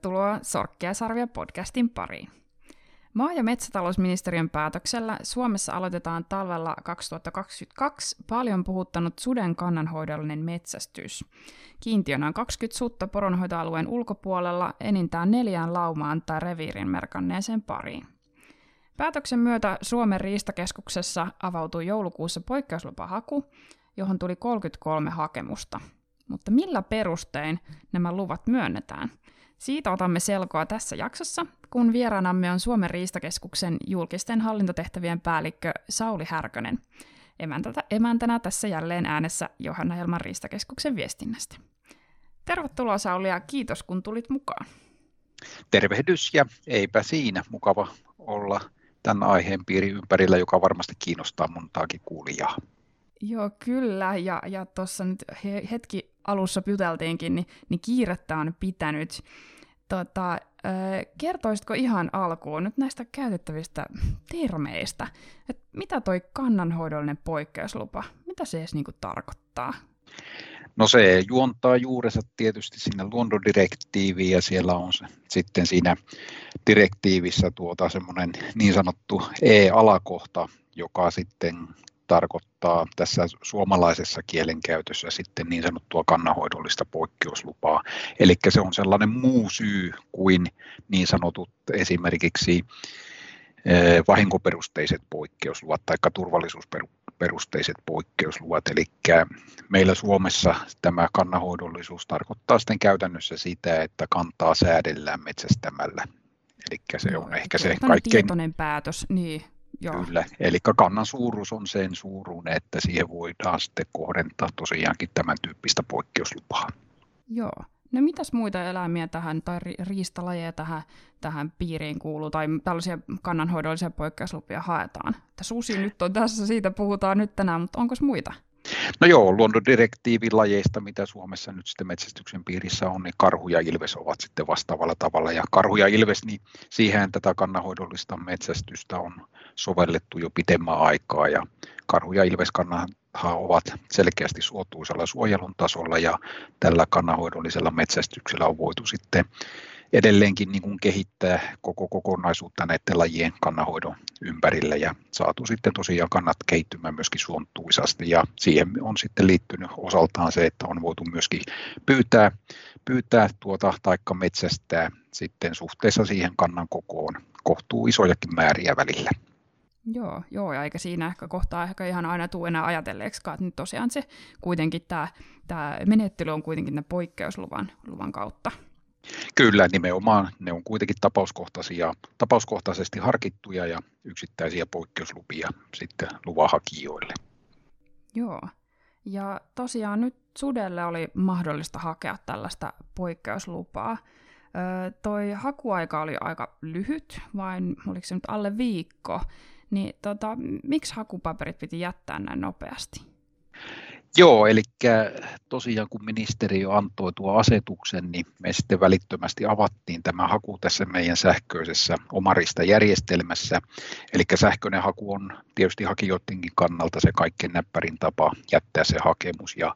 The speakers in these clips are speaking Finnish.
Tervetuloa Sorkkia sarvia podcastin pariin. Maa- ja metsätalousministeriön päätöksellä Suomessa aloitetaan talvella 2022 paljon puhuttanut suden kannanhoidollinen metsästys. Kiintiönä on 20 sutta poronhoitoalueen ulkopuolella enintään neljään laumaan tai reviirin merkanneeseen pariin. Päätöksen myötä Suomen riistakeskuksessa avautui joulukuussa poikkeuslupahaku, johon tuli 33 hakemusta. Mutta millä perustein nämä luvat myönnetään? Siitä otamme selkoa tässä jaksossa, kun vieraanamme on Suomen riistakeskuksen julkisten hallintotehtävien päällikkö Sauli Härkönen. Emäntänä, emäntänä tässä jälleen äänessä Johanna Helman riistakeskuksen viestinnästä. Tervetuloa Sauli ja kiitos kun tulit mukaan. Tervehdys ja eipä siinä. Mukava olla tämän aiheen piirin ympärillä, joka varmasti kiinnostaa montaakin kuulijaa. Joo, kyllä. Ja, ja tuossa nyt hetki alussa juteltiinkin, niin, niin kiirettä on pitänyt. Tota, kertoisitko ihan alkuun nyt näistä käytettävistä termeistä, että mitä toi kannanhoidollinen poikkeuslupa, mitä se edes niinku tarkoittaa? No se juontaa juurensa tietysti sinne luontodirektiiviin ja siellä on se, sitten siinä direktiivissä tuota semmoinen niin sanottu E-alakohta, joka sitten tarkoittaa tässä suomalaisessa kielenkäytössä sitten niin sanottua kannanhoidollista poikkeuslupaa. Eli se on sellainen muu syy kuin niin sanotut esimerkiksi eh, vahinkoperusteiset poikkeusluvat tai turvallisuusperusteiset poikkeusluvat. Eli meillä Suomessa tämä kannanhoidollisuus tarkoittaa sitten käytännössä sitä, että kantaa säädellään metsästämällä. Eli se on ehkä se kaikkein... tietoinen päätös, niin Joo. Kyllä, eli kannan suuruus on sen suuruinen, että siihen voidaan sitten kohdentaa tosiaankin tämän tyyppistä poikkeuslupaa. Joo. No mitäs muita eläimiä tähän tai riistalajeja tähän, tähän piiriin kuuluu tai tällaisia kannanhoidollisia poikkeuslupia haetaan? Että susi nyt on tässä, siitä puhutaan nyt tänään, mutta onko muita? No joo, luonnondirektiivin lajeista, mitä Suomessa nyt sitten metsästyksen piirissä on, niin karhu ja ilves ovat sitten vastaavalla tavalla. Ja karhu ja ilves, niin siihen tätä kannanhoidollista metsästystä on sovellettu jo pitemmän aikaa. Ja karhu ja ilveskannathan ovat selkeästi suotuisella suojelun tasolla ja tällä kannanhoidollisella metsästyksellä on voitu sitten edelleenkin niin kuin kehittää koko kokonaisuutta näiden lajien kannanhoidon ympärillä ja saatu sitten tosiaan kannat kehittymään myöskin suontuisasti ja siihen on sitten liittynyt osaltaan se, että on voitu myöskin pyytää, pyytää tuota taikka metsästää sitten suhteessa siihen kannan kokoon kohtuu isojakin määriä välillä. Joo, joo, ja eikä siinä ehkä kohtaa ehkä ihan aina tule enää ajatelleeksikaan, että nyt tosiaan se kuitenkin tämä, tämä menettely on kuitenkin poikkeusluvan luvan kautta. Kyllä, nimenomaan ne on kuitenkin tapauskohtaisia, tapauskohtaisesti harkittuja ja yksittäisiä poikkeuslupia sitten luvahakijoille. Joo, ja tosiaan nyt sudelle oli mahdollista hakea tällaista poikkeuslupaa. Öö, toi hakuaika oli aika lyhyt, vain oliko se nyt alle viikko, niin tota, miksi hakupaperit piti jättää näin nopeasti? Joo, eli tosiaan kun ministeriö antoi tuo asetuksen, niin me sitten välittömästi avattiin tämä haku tässä meidän sähköisessä omarista järjestelmässä. Eli sähköinen haku on tietysti hakijoidenkin kannalta se kaikkein näppärin tapa jättää se hakemus. Ja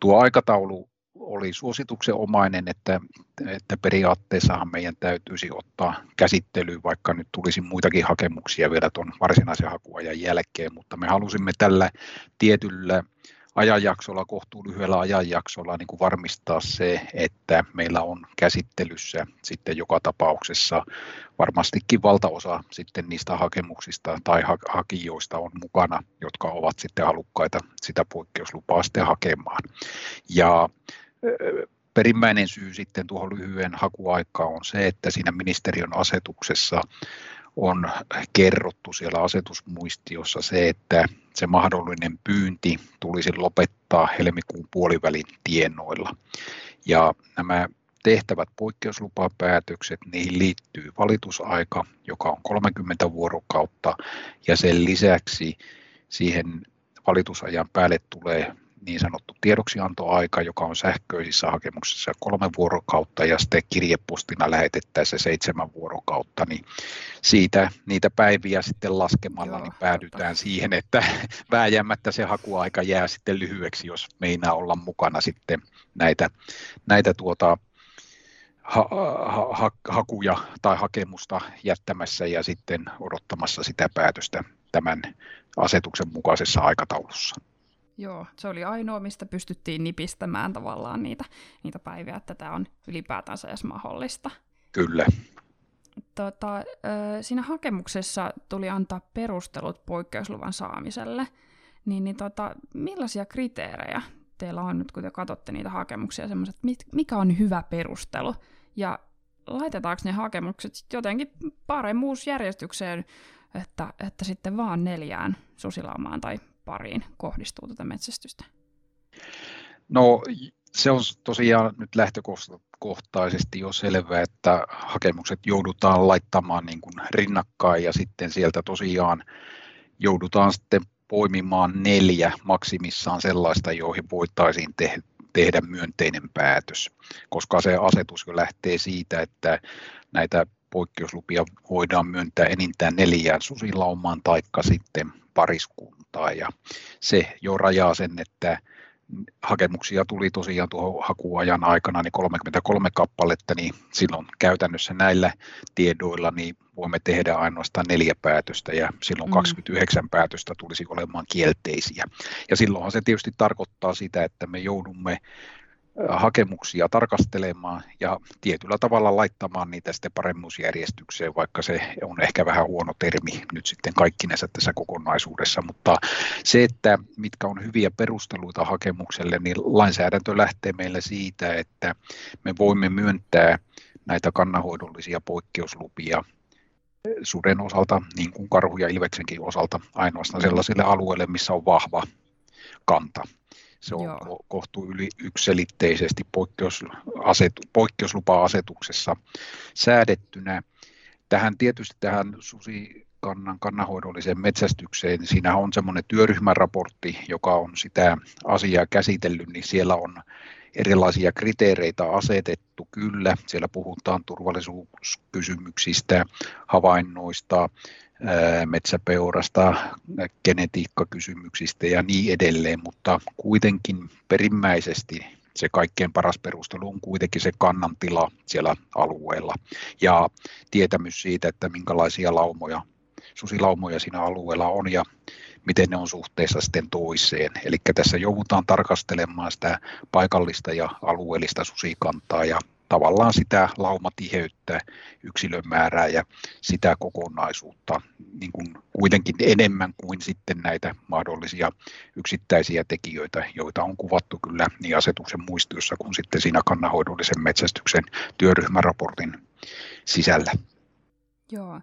tuo aikataulu oli suosituksenomainen, että, että periaatteessahan meidän täytyisi ottaa käsittelyyn, vaikka nyt tulisi muitakin hakemuksia vielä tuon varsinaisen hakuajan jälkeen, mutta me halusimme tällä tietyllä ajanjaksolla, kohtuu lyhyellä ajanjaksolla niin kuin varmistaa se, että meillä on käsittelyssä sitten joka tapauksessa varmastikin valtaosa sitten niistä hakemuksista tai hakijoista on mukana, jotka ovat sitten halukkaita sitä poikkeuslupaa sitten hakemaan. Ja perimmäinen syy sitten tuohon lyhyen hakuaikaan on se, että siinä ministeriön asetuksessa on kerrottu siellä asetusmuistiossa se, että se mahdollinen pyynti tulisi lopettaa helmikuun puolivälin tienoilla. Ja nämä tehtävät poikkeuslupapäätökset, niihin liittyy valitusaika, joka on 30 vuorokautta, ja sen lisäksi siihen valitusajan päälle tulee niin sanottu tiedoksiantoaika, joka on sähköisissä hakemuksissa kolme vuorokautta ja sitten kirjepostina lähetettäessä seitsemän vuorokautta, niin siitä niitä päiviä sitten laskemalla Joo, niin päädytään siihen, että vääjäämättä se hakuaika jää sitten lyhyeksi, jos meinaa olla mukana sitten näitä, näitä tuota, ha, ha, hakuja tai hakemusta jättämässä ja sitten odottamassa sitä päätöstä tämän asetuksen mukaisessa aikataulussa. Joo, se oli ainoa, mistä pystyttiin nipistämään tavallaan niitä, niitä päiviä, että tämä on ylipäätänsä edes mahdollista. Kyllä. Tota, siinä hakemuksessa tuli antaa perustelut poikkeusluvan saamiselle. Niin, niin tota, millaisia kriteerejä teillä on nyt, kun te katsotte niitä hakemuksia, semmoiset, mikä on hyvä perustelu? Ja laitetaanko ne hakemukset jotenkin paremmuusjärjestykseen, että, että sitten vaan neljään susilaumaan tai pariin kohdistuu tätä metsästystä? No se on tosiaan nyt lähtökohtaisesti jo selvää, että hakemukset joudutaan laittamaan niin kuin rinnakkain ja sitten sieltä tosiaan joudutaan sitten poimimaan neljä maksimissaan sellaista, joihin voitaisiin te- tehdä myönteinen päätös, koska se asetus jo lähtee siitä, että näitä poikkeuslupia voidaan myöntää enintään neljään susilaumaan taikka sitten pariskuntaa ja se jo rajaa sen, että hakemuksia tuli tosiaan tuohon hakuajan aikana niin 33 kappaletta, niin silloin käytännössä näillä tiedoilla niin voimme tehdä ainoastaan neljä päätöstä ja silloin mm. 29 päätöstä tulisi olemaan kielteisiä. Ja silloinhan se tietysti tarkoittaa sitä, että me joudumme hakemuksia tarkastelemaan ja tietyllä tavalla laittamaan niitä sitten paremmuusjärjestykseen, vaikka se on ehkä vähän huono termi nyt sitten kaikkinensa tässä kokonaisuudessa, mutta se, että mitkä on hyviä perusteluita hakemukselle, niin lainsäädäntö lähtee meillä siitä, että me voimme myöntää näitä kannanhoidollisia poikkeuslupia suden osalta, niin kuin karhu- ja ilveksenkin osalta, ainoastaan sellaisille alueille, missä on vahva kanta. Se on Joo. kohtuu yli ykselitteisesti poikkeusasetu, poikkeuslupa-asetuksessa säädettynä. Tähän tietysti tähän susikannan kannanhoidolliseen metsästykseen, niin siinä on semmoinen työryhmäraportti, joka on sitä asiaa käsitellyt, niin siellä on erilaisia kriteereitä asetettu, kyllä. Siellä puhutaan turvallisuuskysymyksistä, havainnoista, metsäpeurasta, genetiikkakysymyksistä ja niin edelleen, mutta kuitenkin perimmäisesti se kaikkein paras perustelu on kuitenkin se kannantila siellä alueella ja tietämys siitä, että minkälaisia laumoja, susilaumoja siinä alueella on ja miten ne on suhteessa sitten toiseen. Eli tässä joudutaan tarkastelemaan sitä paikallista ja alueellista susikantaa ja tavallaan sitä laumatiheyttä, yksilön määrää ja sitä kokonaisuutta niin kuin kuitenkin enemmän kuin sitten näitä mahdollisia yksittäisiä tekijöitä, joita on kuvattu kyllä niin asetuksen muistiossa kuin sitten siinä kannanhoidollisen metsästyksen työryhmäraportin sisällä. Joo.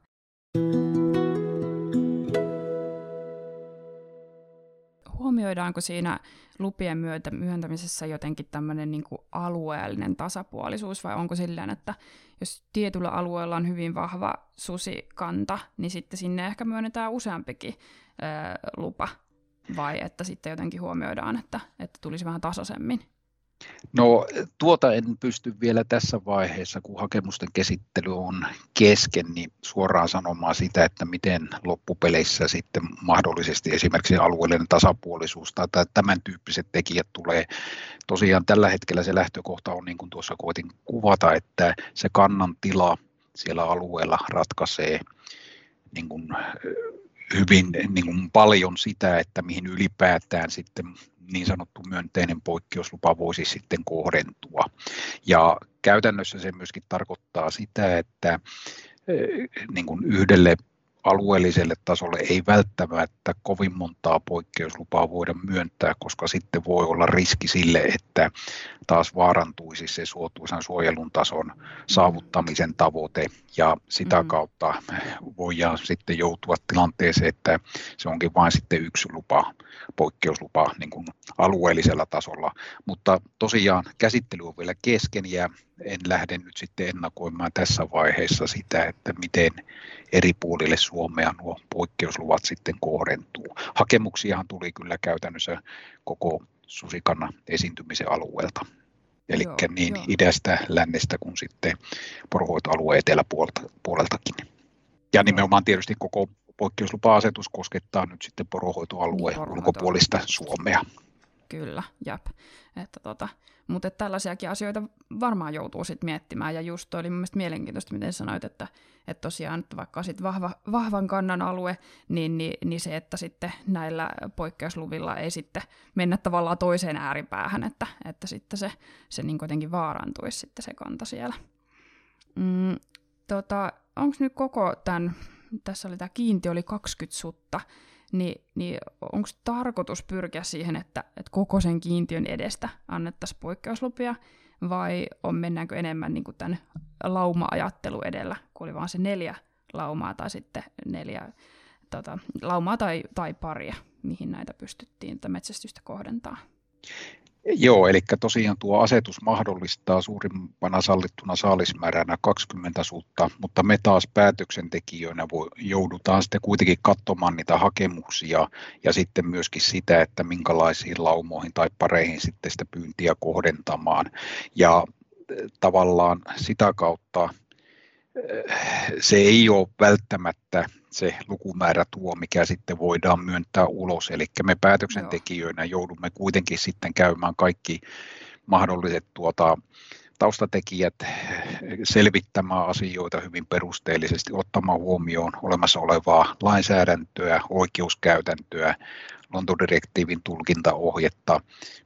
Huomioidaanko siinä lupien myötä, myöntämisessä jotenkin tämmöinen niin alueellinen tasapuolisuus, vai onko silleen, että jos tietyllä alueella on hyvin vahva susikanta, niin sitten sinne ehkä myönnetään useampikin ö, lupa, vai että sitten jotenkin huomioidaan, että, että tulisi vähän tasaisemmin? No tuota en pysty vielä tässä vaiheessa, kun hakemusten käsittely on kesken, niin suoraan sanomaan sitä, että miten loppupeleissä sitten mahdollisesti esimerkiksi alueellinen tasapuolisuus tai tämän tyyppiset tekijät tulee. Tosiaan tällä hetkellä se lähtökohta on niin kuin tuossa koitin kuvata, että se kannan tila siellä alueella ratkaisee niin kuin hyvin niin kuin paljon sitä, että mihin ylipäätään sitten niin sanottu myönteinen poikkeuslupa voisi sitten kohdentua. Ja käytännössä se myöskin tarkoittaa sitä, että eh, niin kuin yhdelle alueelliselle tasolle ei välttämättä kovin montaa poikkeuslupaa voida myöntää, koska sitten voi olla riski sille, että taas vaarantuisi se suotuisan suojelun tason saavuttamisen tavoite ja sitä mm. kautta voidaan sitten joutua tilanteeseen, että se onkin vain sitten yksi lupa, poikkeuslupa niin kuin alueellisella tasolla. Mutta tosiaan käsittely on vielä kesken ja en lähde nyt sitten ennakoimaan tässä vaiheessa sitä, että miten eri puolille Suomea nuo poikkeusluvat sitten kohdentuu. Hakemuksiahan tuli kyllä käytännössä koko susikannan esiintymisen alueelta. Eli joo, niin joo. idästä, lännestä kuin sitten poronhoitoalueen eteläpuoleltakin. Ja nimenomaan tietysti koko poikkeuslupa-asetus koskettaa nyt sitten poronhoitoalueen niin, ulkopuolista Suomea. Kyllä, jep. Että tota, mutta että tällaisiakin asioita varmaan joutuu sitten miettimään, ja just oli mun mielenkiintoista, miten sanoit, että, että tosiaan että vaikka sit vahva, vahvan kannan alue, niin, niin, niin se, että sitten näillä poikkeusluvilla ei sitten mennä tavallaan toiseen ääripäähän, että, että sitten se, se niin kuitenkin vaarantuisi sitten se kanta siellä. Mm, tota, Onko nyt koko tämän, tässä oli tämä kiinti oli 20 sutta, niin, niin onko tarkoitus pyrkiä siihen, että, että koko sen kiintiön edestä annettaisiin poikkeuslupia, vai on mennäänkö enemmän niin tämän lauma-ajattelu edellä, kun oli vain se neljä laumaa tai sitten neljä tota, laumaa tai, tai paria, mihin näitä pystyttiin metsästystä kohdentaa? Joo, eli tosiaan tuo asetus mahdollistaa suurimpana sallittuna saalismääränä 20 suutta, mutta me taas päätöksentekijöinä voi, joudutaan sitten kuitenkin katsomaan niitä hakemuksia ja sitten myöskin sitä, että minkälaisiin laumoihin tai pareihin sitten sitä pyyntiä kohdentamaan. Ja eh, tavallaan sitä kautta se ei ole välttämättä se lukumäärä tuo, mikä sitten voidaan myöntää ulos. Eli me päätöksentekijöinä joudumme kuitenkin sitten käymään kaikki mahdolliset tuota, taustatekijät selvittämään asioita hyvin perusteellisesti, ottamaan huomioon olemassa olevaa lainsäädäntöä, oikeuskäytäntöä, Lontodirektiivin tulkintaohjetta,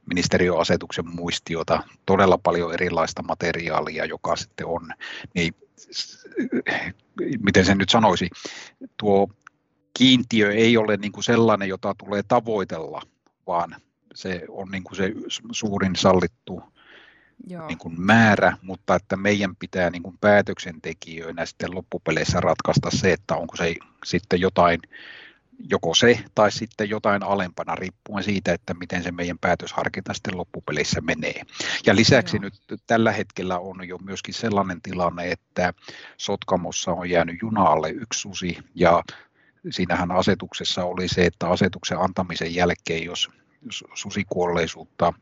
ministeriöasetuksen muistiota, todella paljon erilaista materiaalia, joka sitten on, niin miten sen nyt sanoisi, tuo kiintiö ei ole niin kuin sellainen, jota tulee tavoitella, vaan se on niin kuin se suurin sallittu Joo. Niin kuin määrä, mutta että meidän pitää niin kuin päätöksentekijöinä sitten loppupeleissä ratkaista se, että onko se sitten jotain joko se tai sitten jotain alempana riippuen siitä, että miten se meidän päätösharkinta sitten loppupelissä menee. Ja lisäksi Joo. nyt tällä hetkellä on jo myöskin sellainen tilanne, että Sotkamossa on jäänyt junaalle yksi susi ja siinähän asetuksessa oli se, että asetuksen antamisen jälkeen, jos susikuolleisuutta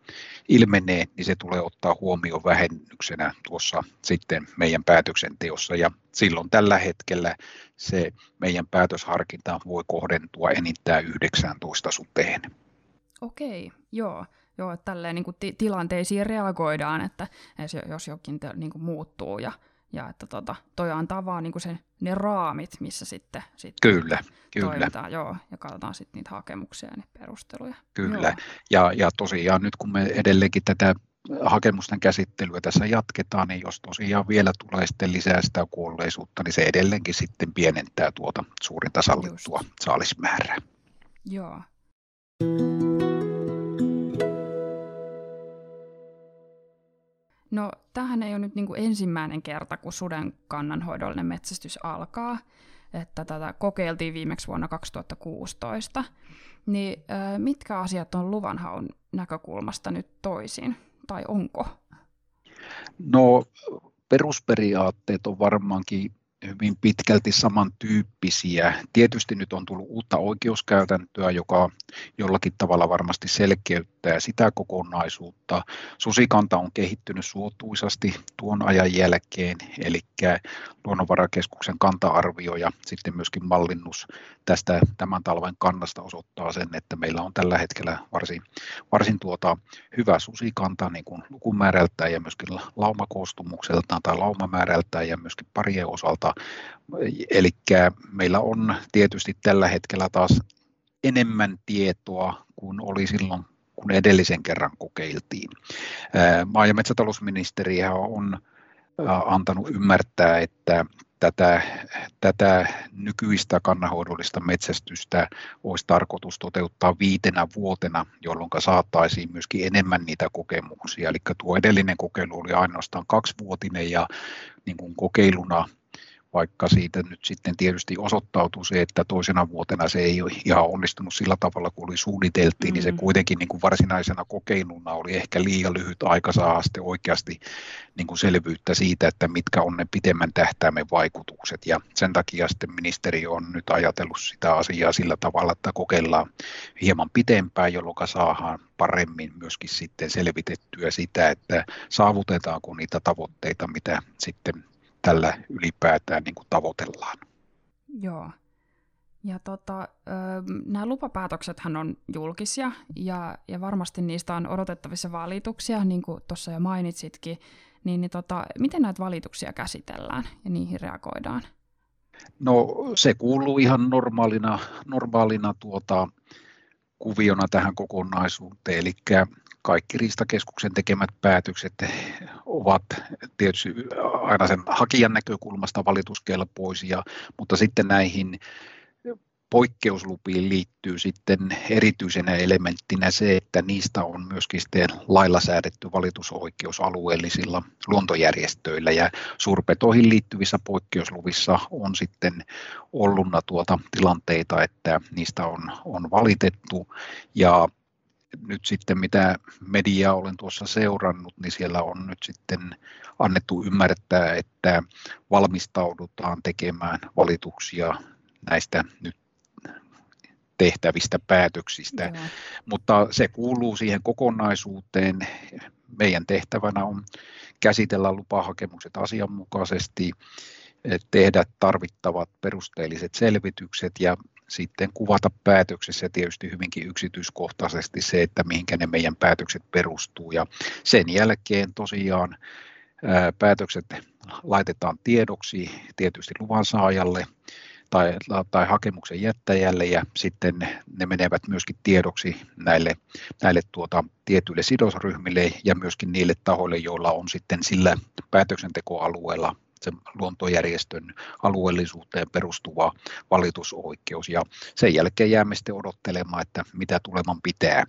ilmenee, niin se tulee ottaa huomioon vähennyksenä tuossa sitten meidän päätöksenteossa. Ja silloin tällä hetkellä se meidän päätösharkinta voi kohdentua enintään 19 suteen. Okei, joo. Joo, tälleen niin kuin ti- tilanteisiin reagoidaan, että jos jokin te, niin kuin muuttuu ja ja että tota, toi antaa vaan niinku sen, ne raamit, missä sitten, sitten kyllä, kyllä. toimitaan, joo, ja katsotaan sitten niitä hakemuksia ja niitä perusteluja. Kyllä, joo. ja, ja tosiaan nyt kun me edelleenkin tätä hakemusten käsittelyä tässä jatketaan, niin jos tosiaan vielä tulee sitten lisää sitä kuolleisuutta, niin se edelleenkin sitten pienentää tuota suurinta sallittua Just. saalismäärää. Joo. No, tähän ei ole nyt niin kuin ensimmäinen kerta, kun suden kannanhoidollinen metsästys alkaa. Että tätä kokeiltiin viimeksi vuonna 2016. Niin mitkä asiat on luvanhaun näkökulmasta nyt toisin, tai onko? No, perusperiaatteet on varmaankin hyvin pitkälti samantyyppisiä. Tietysti nyt on tullut uutta oikeuskäytäntöä, joka jollakin tavalla varmasti selkeyttää sitä kokonaisuutta. Susikanta on kehittynyt suotuisasti tuon ajan jälkeen, eli Luonnonvarakeskuksen kanta-arvio ja sitten myöskin mallinnus tästä tämän talven kannasta osoittaa sen, että meillä on tällä hetkellä varsin, varsin tuota hyvä susikanta niin kuin lukumäärältään ja myöskin laumakoostumukseltaan tai laumamäärältään ja myöskin parien osalta. Eli meillä on tietysti tällä hetkellä taas enemmän tietoa kuin oli silloin, kun edellisen kerran kokeiltiin. Maa- ja metsätalousministeriö on antanut ymmärtää, että tätä, tätä nykyistä kannanhoidollista metsästystä olisi tarkoitus toteuttaa viitenä vuotena, jolloin saataisiin myöskin enemmän niitä kokemuksia. Eli tuo edellinen kokeilu oli ainoastaan kaksivuotinen ja niin kuin kokeiluna vaikka siitä nyt sitten tietysti osoittautuu se, että toisena vuotena se ei ole ihan onnistunut sillä tavalla kuin oli suunniteltiin, mm. niin se mm. kuitenkin niin kuin varsinaisena kokeiluna oli ehkä liian lyhyt aika saada sitten oikeasti niin kuin selvyyttä siitä, että mitkä on ne pitemmän tähtäimen vaikutukset. Ja sen takia sitten ministeri on nyt ajatellut sitä asiaa sillä tavalla, että kokeillaan hieman pitempään, jolloin saadaan paremmin myöskin sitten selvitettyä sitä, että saavutetaanko niitä tavoitteita, mitä sitten tällä ylipäätään niin kuin tavoitellaan. Joo. Ja tota, nämä lupapäätöksethän on julkisia ja, ja varmasti niistä on odotettavissa valituksia, niin kuin tuossa jo mainitsitkin. Niin, niin tota, miten näitä valituksia käsitellään ja niihin reagoidaan? No se kuuluu ihan normaalina, normaalina tuota, kuviona tähän kokonaisuuteen, eli kaikki Riistakeskuksen tekemät päätökset ovat tietysti aina sen hakijan näkökulmasta valituskelpoisia, mutta sitten näihin poikkeuslupiin liittyy sitten erityisenä elementtinä se, että niistä on myöskin sitten lailla säädetty valitusoikeus alueellisilla luontojärjestöillä ja suurpetoihin liittyvissä poikkeusluvissa on sitten ollut tuota tilanteita, että niistä on, on valitettu. Ja nyt sitten mitä mediaa olen tuossa seurannut, niin siellä on nyt sitten annettu ymmärtää, että valmistaudutaan tekemään valituksia näistä nyt tehtävistä päätöksistä, Joo. mutta se kuuluu siihen kokonaisuuteen. Meidän tehtävänä on käsitellä lupahakemukset asianmukaisesti, tehdä tarvittavat perusteelliset selvitykset ja sitten kuvata päätöksessä tietysti hyvinkin yksityiskohtaisesti se, että mihinkä ne meidän päätökset perustuu. Ja sen jälkeen tosiaan päätökset laitetaan tiedoksi tietysti luvan saajalle tai, tai hakemuksen jättäjälle ja sitten ne menevät myöskin tiedoksi näille, näille tuota, tietyille sidosryhmille ja myöskin niille tahoille, joilla on sitten sillä päätöksentekoalueella sen luontojärjestön alueellisuuteen perustuva valitusoikeus ja sen jälkeen jäämme sitten odottelemaan, että mitä tuleman pitää.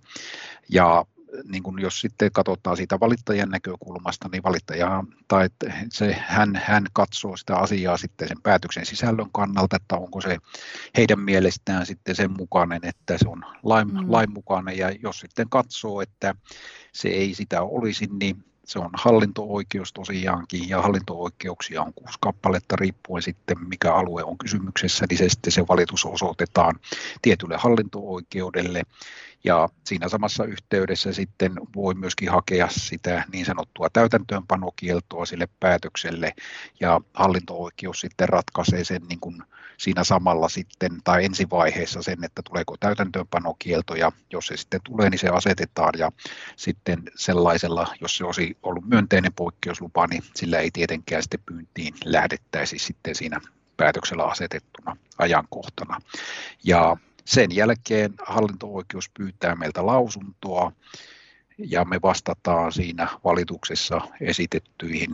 Ja niin kuin jos sitten katsotaan siitä valittajan näkökulmasta, niin valittaja tai se, hän, hän katsoo sitä asiaa sitten sen päätöksen sisällön kannalta, että onko se heidän mielestään sitten sen mukainen, että se on lain, mm. lainmukainen, ja jos sitten katsoo, että se ei sitä olisi, niin se on hallinto-oikeus tosiaankin, ja hallinto-oikeuksia on kuusi kappaletta riippuen sitten, mikä alue on kysymyksessä, niin se sitten se valitus osoitetaan tietylle hallinto-oikeudelle, ja siinä samassa yhteydessä sitten voi myöskin hakea sitä niin sanottua täytäntöönpanokieltoa sille päätökselle, ja hallinto-oikeus sitten ratkaisee sen niin kuin siinä samalla sitten, tai ensivaiheessa sen, että tuleeko täytäntöönpanokielto, ja jos se sitten tulee, niin se asetetaan, ja sitten sellaisella, jos se olisi ollut myönteinen poikkeuslupa, niin sillä ei tietenkään sitten pyyntiin lähdettäisi sitten siinä päätöksellä asetettuna ajankohtana. Ja sen jälkeen hallinto-oikeus pyytää meiltä lausuntoa ja me vastataan siinä valituksessa esitettyihin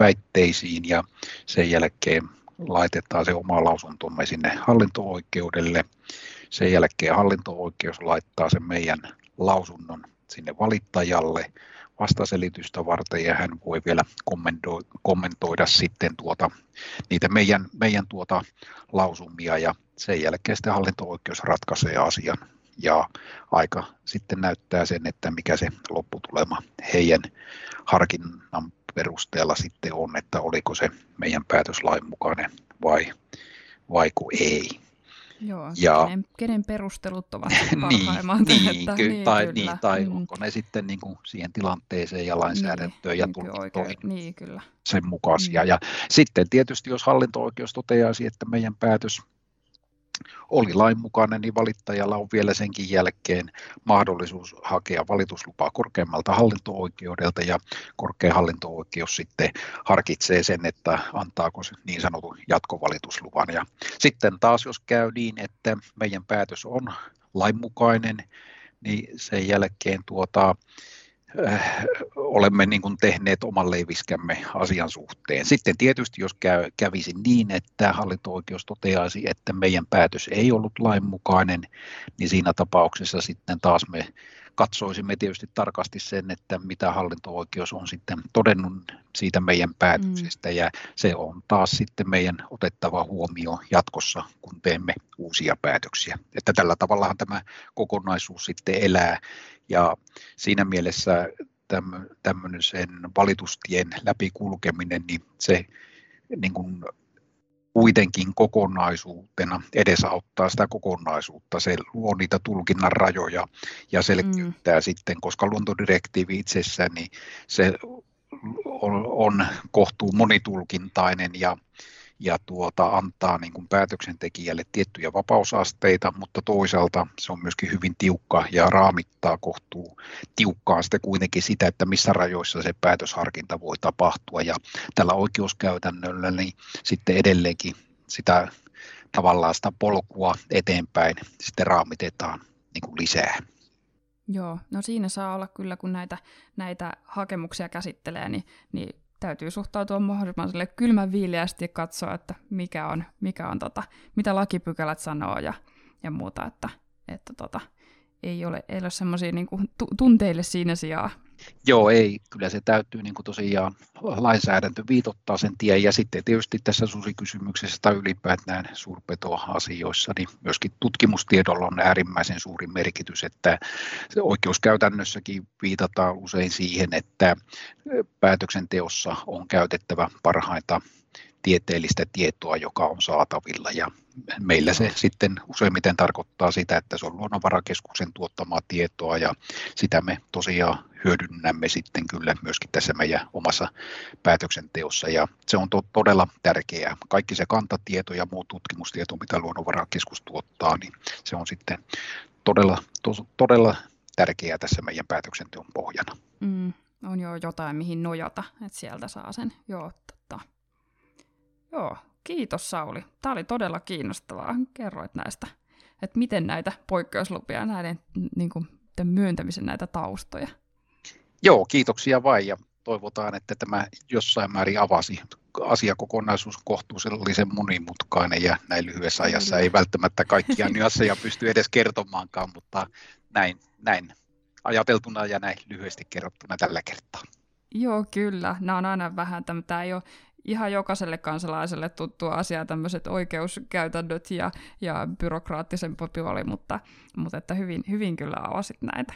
väitteisiin ja sen jälkeen laitetaan se oma lausuntomme sinne hallinto-oikeudelle. Sen jälkeen hallinto-oikeus laittaa sen meidän lausunnon sinne valittajalle vastaselitystä varten ja hän voi vielä kommentoida, sitten tuota, niitä meidän, meidän tuota lausumia ja sen jälkeen sitten hallinto-oikeus ratkaisee asian ja aika sitten näyttää sen, että mikä se lopputulema heidän harkinnan perusteella sitten on, että oliko se meidän päätös lainmukainen vai, vai ei. Joo, ja, kenen, kenen perustelut ovat niin, parhaimmat. niin, että, ky, niin, tai, kyllä. Niin, tai mm. onko ne sitten niin kuin siihen tilanteeseen ja lainsäädäntöön niin, ja tulkintoihin niin, kyllä. sen mukaisia. Mm. Ja sitten tietysti, jos hallinto-oikeus toteaisi, että meidän päätös oli lainmukainen, niin valittajalla on vielä senkin jälkeen mahdollisuus hakea valituslupaa korkeammalta hallinto-oikeudelta ja korkea hallinto-oikeus sitten harkitsee sen, että antaako se niin sanotun jatkovalitusluvan. Ja sitten taas jos käy niin, että meidän päätös on lainmukainen, niin sen jälkeen tuota, olemme niin kuin tehneet oman leiviskämme asian suhteen. Sitten tietysti, jos käy, kävisi niin, että hallinto-oikeus toteaisi, että meidän päätös ei ollut lainmukainen, niin siinä tapauksessa sitten taas me katsoisimme tietysti tarkasti sen, että mitä hallinto-oikeus on sitten todennut siitä meidän päätöksestä, mm. ja se on taas sitten meidän otettava huomio jatkossa, kun teemme uusia päätöksiä. Että tällä tavallahan tämä kokonaisuus sitten elää, ja siinä mielessä tämmöinen sen valitustien läpikulkeminen, niin se niin kuin kuitenkin kokonaisuutena edesauttaa sitä kokonaisuutta. Se luo niitä tulkinnan rajoja ja selkeyttää mm. sitten, koska luontodirektiivi itsessään, niin se on, on kohtuu monitulkintainen ja, ja tuota, antaa niin kuin päätöksentekijälle tiettyjä vapausasteita, mutta toisaalta se on myöskin hyvin tiukka ja raamittaa kohtuu tiukkaan sitten kuitenkin sitä, että missä rajoissa se päätösharkinta voi tapahtua ja tällä oikeuskäytännöllä niin sitten edelleenkin sitä tavallaan sitä polkua eteenpäin sitten raamitetaan niin kuin lisää. Joo, no siinä saa olla kyllä, kun näitä, näitä hakemuksia käsittelee, niin, niin täytyy suhtautua mahdollisimman kylmän viileästi ja katsoa, että mikä on, mikä on tota, mitä lakipykälät sanoo ja, ja muuta, että, että tota, ei ole, ei ole semmoisia niin tunteille siinä sijaa. Joo, ei. Kyllä se täytyy niin kuin tosiaan lainsäädäntö viitottaa sen tien. Ja sitten tietysti tässä susikysymyksessä tai ylipäätään suurpetoasioissa, niin myöskin tutkimustiedolla on äärimmäisen suuri merkitys, että oikeuskäytännössäkin viitataan usein siihen, että päätöksenteossa on käytettävä parhaita tieteellistä tietoa, joka on saatavilla. Ja meillä se sitten useimmiten tarkoittaa sitä, että se on luonnonvarakeskuksen tuottamaa tietoa ja sitä me tosiaan hyödynnämme sitten kyllä myöskin tässä meidän omassa päätöksenteossa ja se on to- todella tärkeää. Kaikki se kantatieto ja muu tutkimustieto, mitä luonnonvarakeskus tuottaa, niin se on sitten todella, to- todella tärkeää tässä meidän päätöksenteon pohjana. Mm, on jo jotain, mihin nojata, että sieltä saa sen. Joo, totta. Joo, kiitos Sauli. Tämä oli todella kiinnostavaa. Kerroit näistä, että miten näitä poikkeuslupia, näiden niin kuin, myöntämisen näitä taustoja. Joo, kiitoksia vain ja toivotaan, että tämä jossain määrin avasi asiakokonaisuus kohtuullisen monimutkainen ja näin lyhyessä ajassa ei välttämättä kaikkia nyansseja pysty edes kertomaankaan, mutta näin, näin ajateltuna ja näin lyhyesti kerrottuna tällä kertaa. Joo, kyllä. Nämä on aina vähän, tämä ei ole ihan jokaiselle kansalaiselle tuttu asia, tämmöiset oikeuskäytännöt ja, ja byrokraattisen puoli, mutta, mutta että hyvin, hyvin kyllä avasit näitä.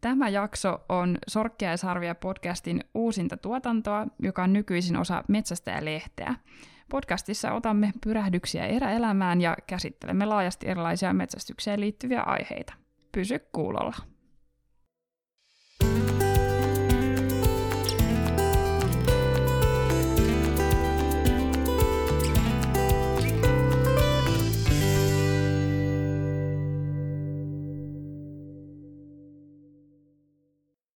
Tämä jakso on Sorkkia ja Sarvia podcastin uusinta tuotantoa, joka on nykyisin osa Metsästäjälehteä. Podcastissa otamme pyrähdyksiä eräelämään ja käsittelemme laajasti erilaisia metsästykseen liittyviä aiheita. Pysy kuulolla.